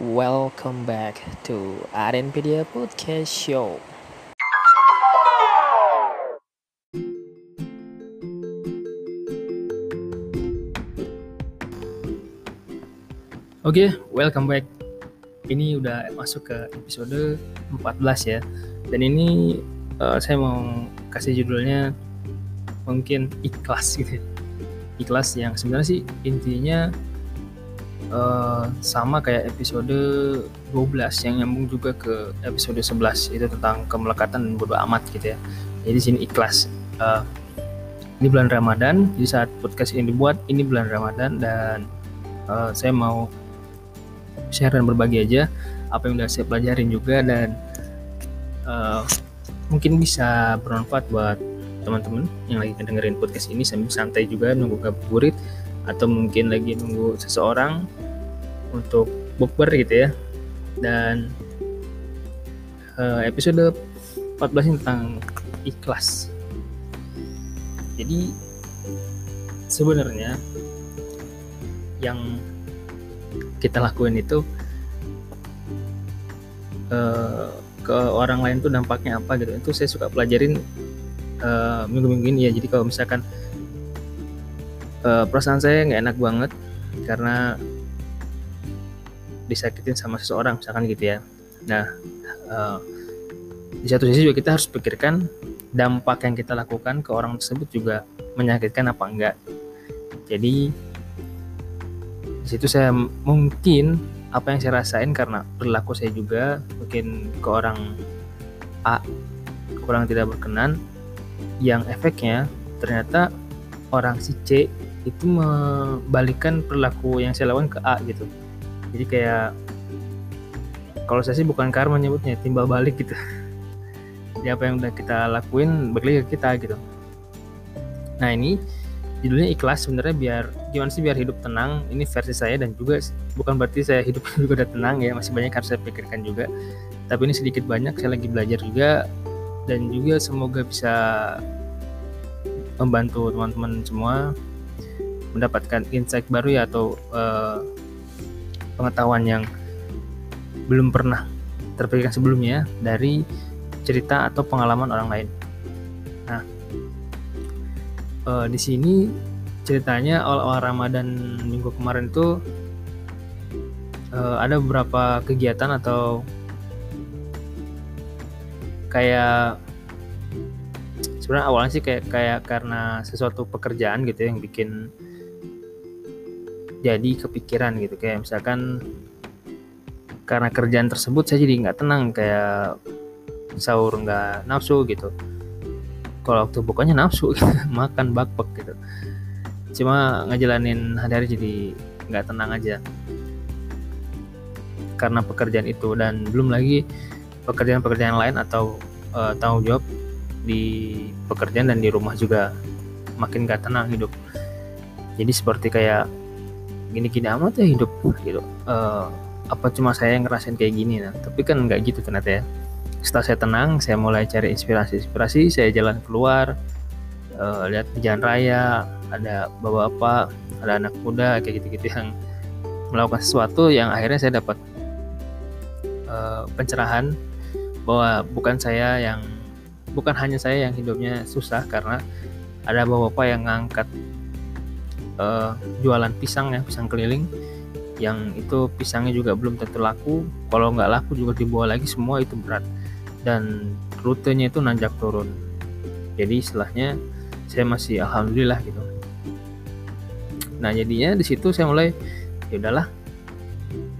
Welcome back to Adenpedia Podcast Show. Oke, okay, welcome back. Ini udah masuk ke episode 14 ya. Dan ini uh, saya mau kasih judulnya mungkin ikhlas gitu. Ya. Ikhlas yang sebenarnya sih intinya uh, sama kayak episode 12 yang nyambung juga ke episode 11 itu tentang kemelekatan dan bodo amat gitu ya. Jadi sini ikhlas. Uh, ini bulan Ramadan, jadi saat podcast ini dibuat ini bulan Ramadan dan uh, saya mau share dan berbagi aja apa yang udah saya pelajarin juga dan uh, mungkin bisa bermanfaat buat teman-teman yang lagi dengerin podcast ini sambil santai juga nunggu ngabuburit atau mungkin lagi nunggu seseorang untuk bukber gitu ya. Dan uh, episode 14 ini tentang ikhlas. Jadi sebenarnya yang kita lakuin itu uh, ke orang lain tuh dampaknya apa gitu. Itu saya suka pelajarin uh, minggu-minggu ini ya. Jadi kalau misalkan uh, perasaan saya nggak enak banget karena disakitin sama seseorang misalkan gitu ya. Nah uh, di satu sisi juga kita harus pikirkan dampak yang kita lakukan ke orang tersebut juga menyakitkan apa enggak. Jadi di situ saya mungkin apa yang saya rasain karena perilaku saya juga mungkin ke orang A kurang tidak berkenan yang efeknya ternyata orang si C itu membalikan perilaku yang saya lakukan ke A gitu. Jadi kayak kalau saya sih bukan karma nyebutnya timbal balik gitu. Jadi apa yang udah kita lakuin balik ke kita gitu. Nah ini judulnya ikhlas sebenarnya biar gimana sih biar hidup tenang? Ini versi saya dan juga bukan berarti saya hidup juga udah tenang ya masih banyak harus saya pikirkan juga. Tapi ini sedikit banyak saya lagi belajar juga. Dan juga semoga bisa membantu teman-teman semua mendapatkan insight baru ya atau uh, pengetahuan yang belum pernah terpikirkan sebelumnya dari cerita atau pengalaman orang lain. Nah, uh, di sini ceritanya awal-awal Ramadan minggu kemarin itu uh, ada beberapa kegiatan atau kayak sebenarnya awalnya sih kayak kayak karena sesuatu pekerjaan gitu ya yang bikin jadi kepikiran gitu. Kayak misalkan karena kerjaan tersebut saya jadi nggak tenang kayak sahur nggak nafsu gitu. Kalau waktu bukanya nafsu gitu. makan bakpek gitu. Cuma ngejalanin hari-hari jadi nggak tenang aja. Karena pekerjaan itu dan belum lagi pekerjaan-pekerjaan lain atau uh, tanggung jawab di pekerjaan dan di rumah juga makin gak tenang hidup. Jadi seperti kayak gini-gini amat ya hidup gitu. Uh, apa cuma saya yang ngerasain kayak gini nah? Tapi kan nggak gitu ternyata ya. Setelah saya tenang saya mulai cari inspirasi-inspirasi saya jalan keluar uh, lihat di jalan raya ada bapak-bapak ada anak muda kayak gitu-gitu yang melakukan sesuatu yang akhirnya saya dapat uh, pencerahan bahwa bukan saya yang bukan hanya saya yang hidupnya susah karena ada bapak-bapak yang ngangkat uh, jualan pisang ya pisang keliling. Yang itu pisangnya juga belum tentu laku. Kalau nggak laku juga dibawa lagi semua itu berat. Dan rutenya itu nanjak turun. Jadi istilahnya saya masih alhamdulillah gitu. Nah jadinya di situ saya mulai ya udahlah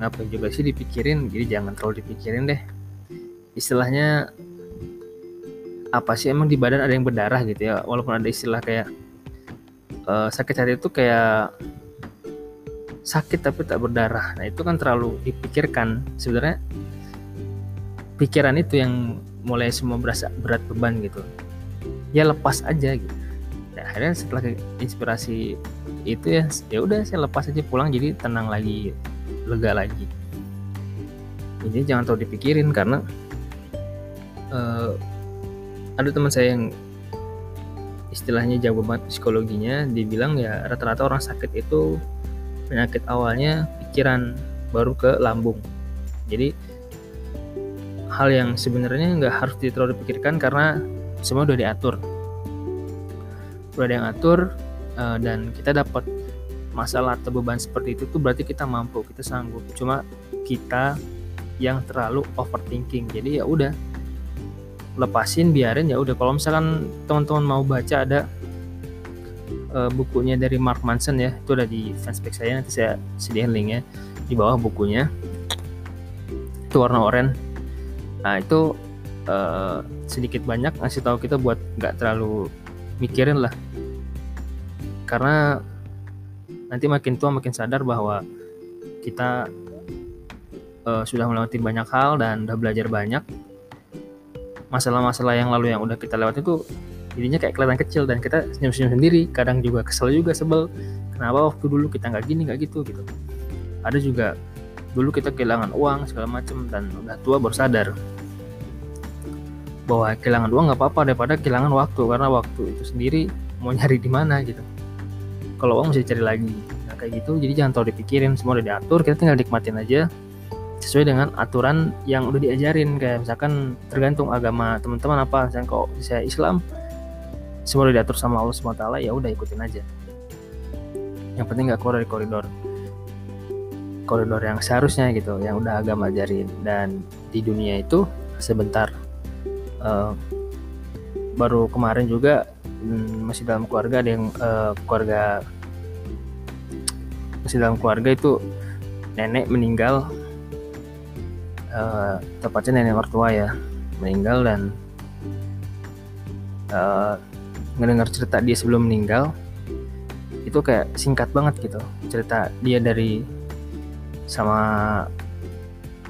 ngapain juga sih dipikirin? Jadi jangan terlalu dipikirin deh. Istilahnya apa sih emang di badan ada yang berdarah gitu ya? Walaupun ada istilah kayak uh, sakit hati itu kayak sakit tapi tak berdarah. Nah, itu kan terlalu dipikirkan. Sebenarnya pikiran itu yang mulai semua berasa berat beban gitu. Ya lepas aja gitu. Nah, akhirnya setelah inspirasi itu ya ya udah saya lepas aja pulang jadi tenang lagi, lega lagi. Ini jangan terlalu dipikirin karena uh, ada teman saya yang istilahnya jago banget psikologinya dibilang ya rata-rata orang sakit itu penyakit awalnya pikiran baru ke lambung. Jadi hal yang sebenarnya nggak harus terlalu dipikirkan karena semua udah diatur. Udah ada yang atur uh, dan kita dapat masalah atau beban seperti itu tuh berarti kita mampu kita sanggup. Cuma kita yang terlalu overthinking. Jadi ya udah lepasin biarin ya udah. Kalau misalkan teman-teman mau baca ada uh, bukunya dari Mark Manson ya itu ada di fanspage saya nanti saya sediain linknya di bawah bukunya. Itu warna oranye. Nah itu uh, sedikit banyak ngasih tahu kita buat nggak terlalu mikirin lah. Karena nanti makin tua makin sadar bahwa kita uh, sudah melewati banyak hal dan udah belajar banyak masalah-masalah yang lalu yang udah kita lewati itu jadinya kayak kelihatan kecil dan kita senyum-senyum sendiri. Kadang juga kesel juga sebel. Kenapa waktu dulu kita nggak gini nggak gitu gitu. Ada juga dulu kita kehilangan uang segala macem dan udah tua baru sadar bahwa kehilangan uang nggak apa-apa daripada kehilangan waktu karena waktu itu sendiri mau nyari di mana gitu. Kalau uang bisa cari lagi. Nah kayak gitu jadi jangan terlalu dipikirin semua udah diatur kita tinggal nikmatin aja sesuai dengan aturan yang udah diajarin. Kayak misalkan tergantung agama teman-teman apa misalkan kalau saya Islam semua udah diatur sama Allah SWT ya udah ikutin aja. Yang penting nggak keluar dari koridor koridor yang seharusnya gitu yang udah agama ajarin. Dan di dunia itu sebentar uh, baru kemarin juga hmm, masih dalam keluarga ada yang uh, keluarga masih dalam keluarga itu nenek meninggal uh, tepatnya nenek mertua ya meninggal dan uh, ngedengar cerita dia sebelum meninggal itu kayak singkat banget gitu. Cerita dia dari sama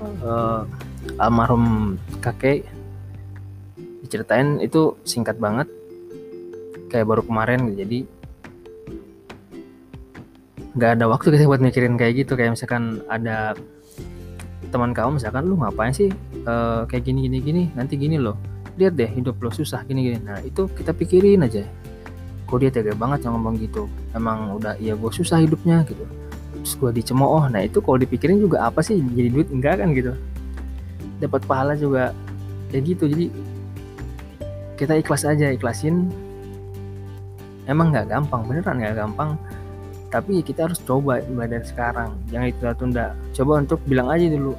uh, almarhum kakek diceritain itu singkat banget kayak baru kemarin. Jadi nggak ada waktu kita buat mikirin kayak gitu. Kayak misalkan ada teman kamu misalkan lu ngapain sih uh, kayak gini gini gini? Nanti gini loh. Lihat deh hidup lo susah gini gini. Nah itu kita pikirin aja. Kok dia tega banget yang ngomong gitu. Emang udah iya gue susah hidupnya gitu. Terus gue dicemooh. Nah itu kalau dipikirin juga apa sih jadi duit? Enggak kan gitu. Dapat pahala juga ya gitu. Jadi kita ikhlas aja ikhlasin. Emang nggak gampang beneran nggak gampang tapi kita harus coba mulai dari sekarang. Jangan itu tunda. Coba untuk bilang aja dulu.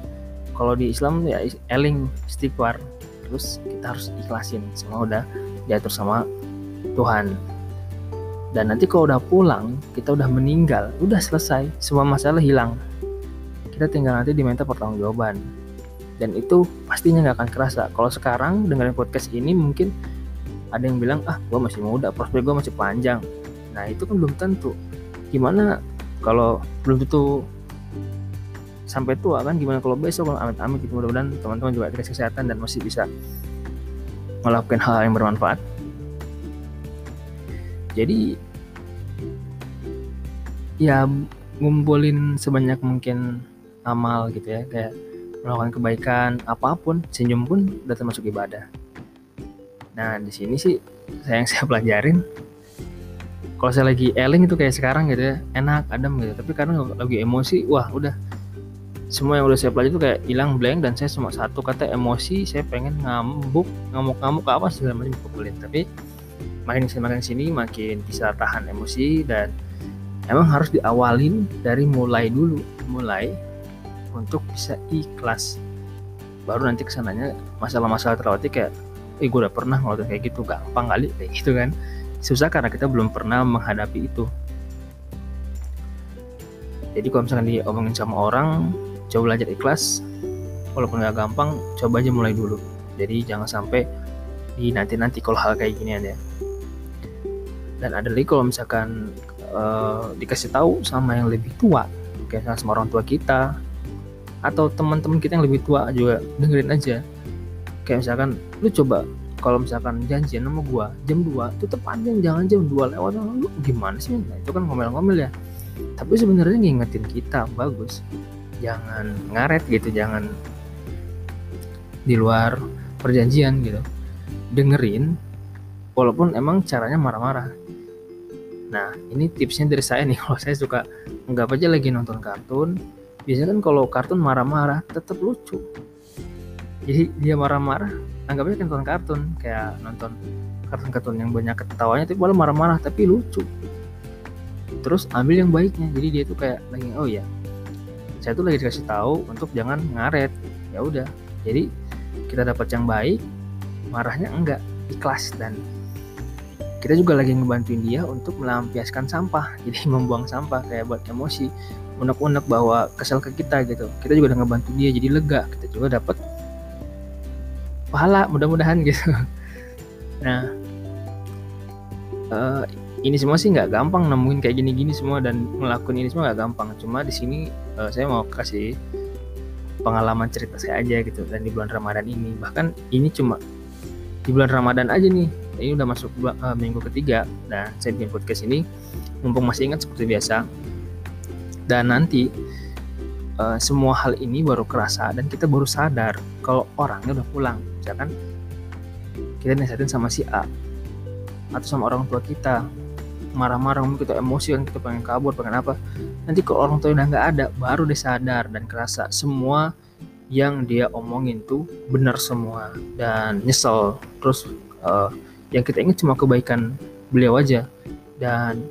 Kalau di Islam ya eling istighfar. Terus kita harus ikhlasin. Semua udah diatur sama Tuhan. Dan nanti kalau udah pulang kita udah meninggal udah selesai. Semua masalah hilang. Kita tinggal nanti diminta pertanggungjawaban. Dan itu pastinya nggak akan kerasa. Kalau sekarang dengerin podcast ini mungkin ada yang bilang ah gue masih muda prospek gue masih panjang. Nah itu kan belum tentu gimana kalau belum tentu sampai tua kan? Gimana kalau besok? Kalau amit-amit gitu mudah-mudahan teman-teman juga dikasih kesehatan dan masih bisa melakukan hal, hal yang bermanfaat. Jadi ya ngumpulin sebanyak mungkin amal gitu ya kayak melakukan kebaikan apa pun senyum pun udah termasuk ibadah. Nah di sini sih saya yang saya pelajarin kalau saya lagi eling itu kayak sekarang gitu ya enak adem gitu. Tapi karena lagi emosi wah udah. Semua yang udah saya pelajari itu kayak hilang blank dan saya cuma satu kata emosi saya pengen ngambuk ngamuk-ngamuk apa segala macam pukulin tapi makin sini makin sini makin bisa tahan emosi dan emang harus diawalin dari mulai dulu. Mulai untuk bisa ikhlas. Baru nanti ke sananya masalah-masalah terlewati kayak eh gue udah pernah ngelakuin kayak gitu gampang kali. Kayak gitu kan susah karena kita belum pernah menghadapi itu. Jadi kalau misalkan diomongin sama orang coba belajar ikhlas. Walaupun nggak gampang coba aja mulai dulu. Jadi jangan sampai di nanti-nanti kalau hal kayak gini ada. Dan ada lagi kalau misalkan uh, dikasih tahu sama yang lebih tua kayak sama orang tua kita atau teman-teman kita yang lebih tua juga dengerin aja. Kayak misalkan lu coba kalau misalkan janjian sama gua jam 2 itu panjang jangan jam 2 lewat. Lu gimana sih? Nah, itu kan ngomel-ngomel ya. Tapi sebenarnya ngingetin kita bagus. Jangan ngaret gitu jangan di luar perjanjian gitu. Dengerin walaupun emang caranya marah-marah. Nah ini tipsnya dari saya nih. Kalau saya suka nggak aja lagi nonton kartun biasanya kan kalau kartun marah-marah tetap lucu. Jadi dia marah-marah anggapnya nonton kartun kayak nonton kartun-kartun yang banyak ketawanya tapi malah marah-marah tapi lucu. Terus ambil yang baiknya jadi dia tuh kayak lagi oh ya saya tuh lagi dikasih tahu untuk jangan ngaret. Ya udah jadi kita dapat yang baik marahnya enggak ikhlas dan kita juga lagi ngebantuin dia untuk melampiaskan sampah. Jadi membuang sampah kayak buat emosi unek-unek bahwa kesel ke kita gitu. Kita juga udah ngebantu dia jadi lega. Kita juga dapat pahala mudah-mudahan gitu. Nah. Uh, ini semua sih nggak gampang nemuin kayak gini-gini semua dan ngelakuin ini semua nggak gampang. Cuma di sini uh, saya mau kasih pengalaman cerita saya aja gitu dan di bulan Ramadan ini. Bahkan ini cuma di bulan Ramadan aja nih. Ini udah masuk uh, minggu ketiga dan saya bikin podcast ini. Mumpung masih ingat seperti biasa. Dan nanti uh, semua hal ini baru kerasa dan kita baru sadar kalau orangnya udah pulang misalkan kita nasihatin sama si A atau sama orang tua kita marah-marah kita emosi kan kita pengen kabur pengen apa nanti kalau orang tua udah nggak ada baru dia sadar dan kerasa semua yang dia omongin tuh benar semua dan nyesel. Terus uh, yang kita ingat cuma kebaikan beliau aja dan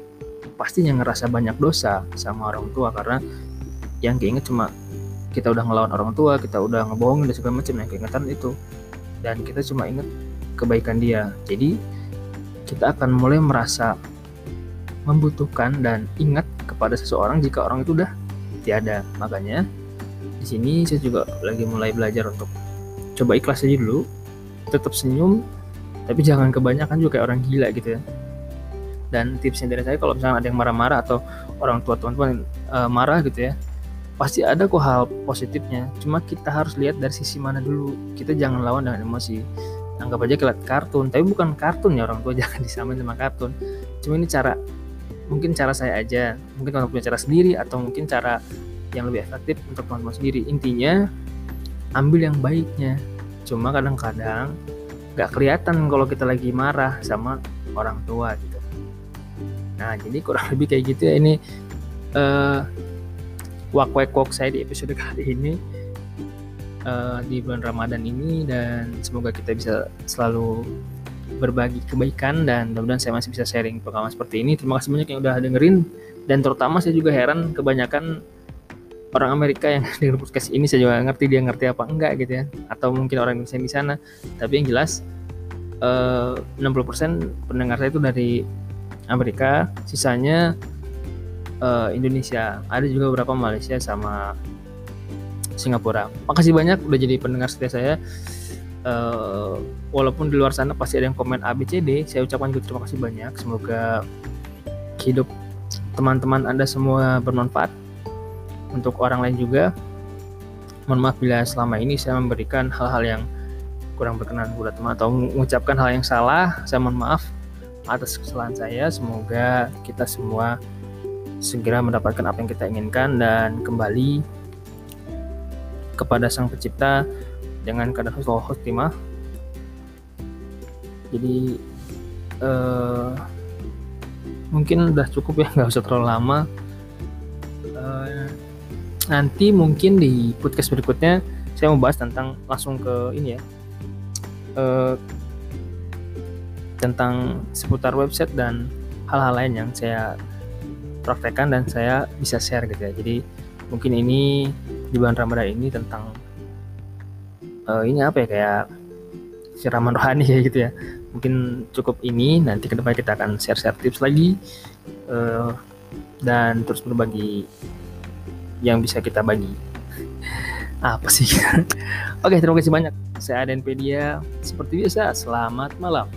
pastinya ngerasa banyak dosa sama orang tua karena yang keinget cuma kita udah ngelawan orang tua kita udah ngebohongin dan segala macam yang keingetan itu dan kita cuma inget kebaikan dia. Jadi kita akan mulai merasa membutuhkan dan ingat kepada seseorang jika orang itu udah tiada. Makanya di sini saya juga lagi mulai belajar untuk coba ikhlas aja dulu. Tetap senyum tapi jangan kebanyakan juga kayak orang gila gitu ya. Dan tipsnya dari saya kalau misalnya ada yang marah-marah atau orang tua teman-teman uh, marah gitu ya pasti ada kok hal positifnya. Cuma kita harus lihat dari sisi mana dulu. Kita jangan lawan dengan emosi. Anggap aja kelihatan kartun. Tapi bukan kartun ya orang tua jangan disamain sama kartun. Cuma ini cara mungkin cara saya aja. Mungkin teman punya cara sendiri atau mungkin cara yang lebih efektif untuk teman-teman sendiri. Intinya ambil yang baiknya. Cuma kadang-kadang nggak kelihatan kalau kita lagi marah sama orang tua gitu. Nah jadi kurang lebih kayak gitu ya. Ini uh, wak wak wak saya di episode kali ini uh, di bulan Ramadan ini dan semoga kita bisa selalu berbagi kebaikan dan mudah-mudahan saya masih bisa sharing pengalaman seperti ini. Terima kasih banyak yang udah dengerin dan terutama saya juga heran kebanyakan orang Amerika yang denger podcast ini saya juga ngerti dia ngerti apa enggak gitu ya atau mungkin orang Indonesia di sana. Tapi yang jelas eh, 60% pendengar saya itu dari Amerika sisanya eh, Indonesia ada juga beberapa Malaysia sama Singapura makasih banyak udah jadi pendengar setia saya uh, walaupun di luar sana pasti ada yang komen ABCD saya ucapkan juga terima kasih banyak semoga hidup teman-teman anda semua bermanfaat untuk orang lain juga. Mohon maaf bila selama ini saya memberikan hal-hal yang kurang berkenan buat teman atau mengucapkan hal yang salah. Saya mohon maaf atas kesalahan saya. Semoga kita semua segera mendapatkan apa yang kita inginkan dan kembali kepada Sang Pencipta dengan kadar khotimah. Jadi uh, mungkin udah cukup ya nggak usah terlalu lama. Uh, nanti mungkin di podcast berikutnya saya mau bahas tentang langsung ke ini ya uh, tentang seputar website dan hal-hal lain yang saya praktekkan dan saya bisa share gitu ya jadi mungkin ini di bulan Ramadan ini tentang uh, ini apa ya kayak siraman rohani ya gitu ya mungkin cukup ini nanti ke depan kita akan share-share tips lagi uh, dan terus berbagi yang bisa kita bagi. Apa sih? Oke, terima kasih banyak. Saya Adenpedia. Seperti biasa, selamat malam.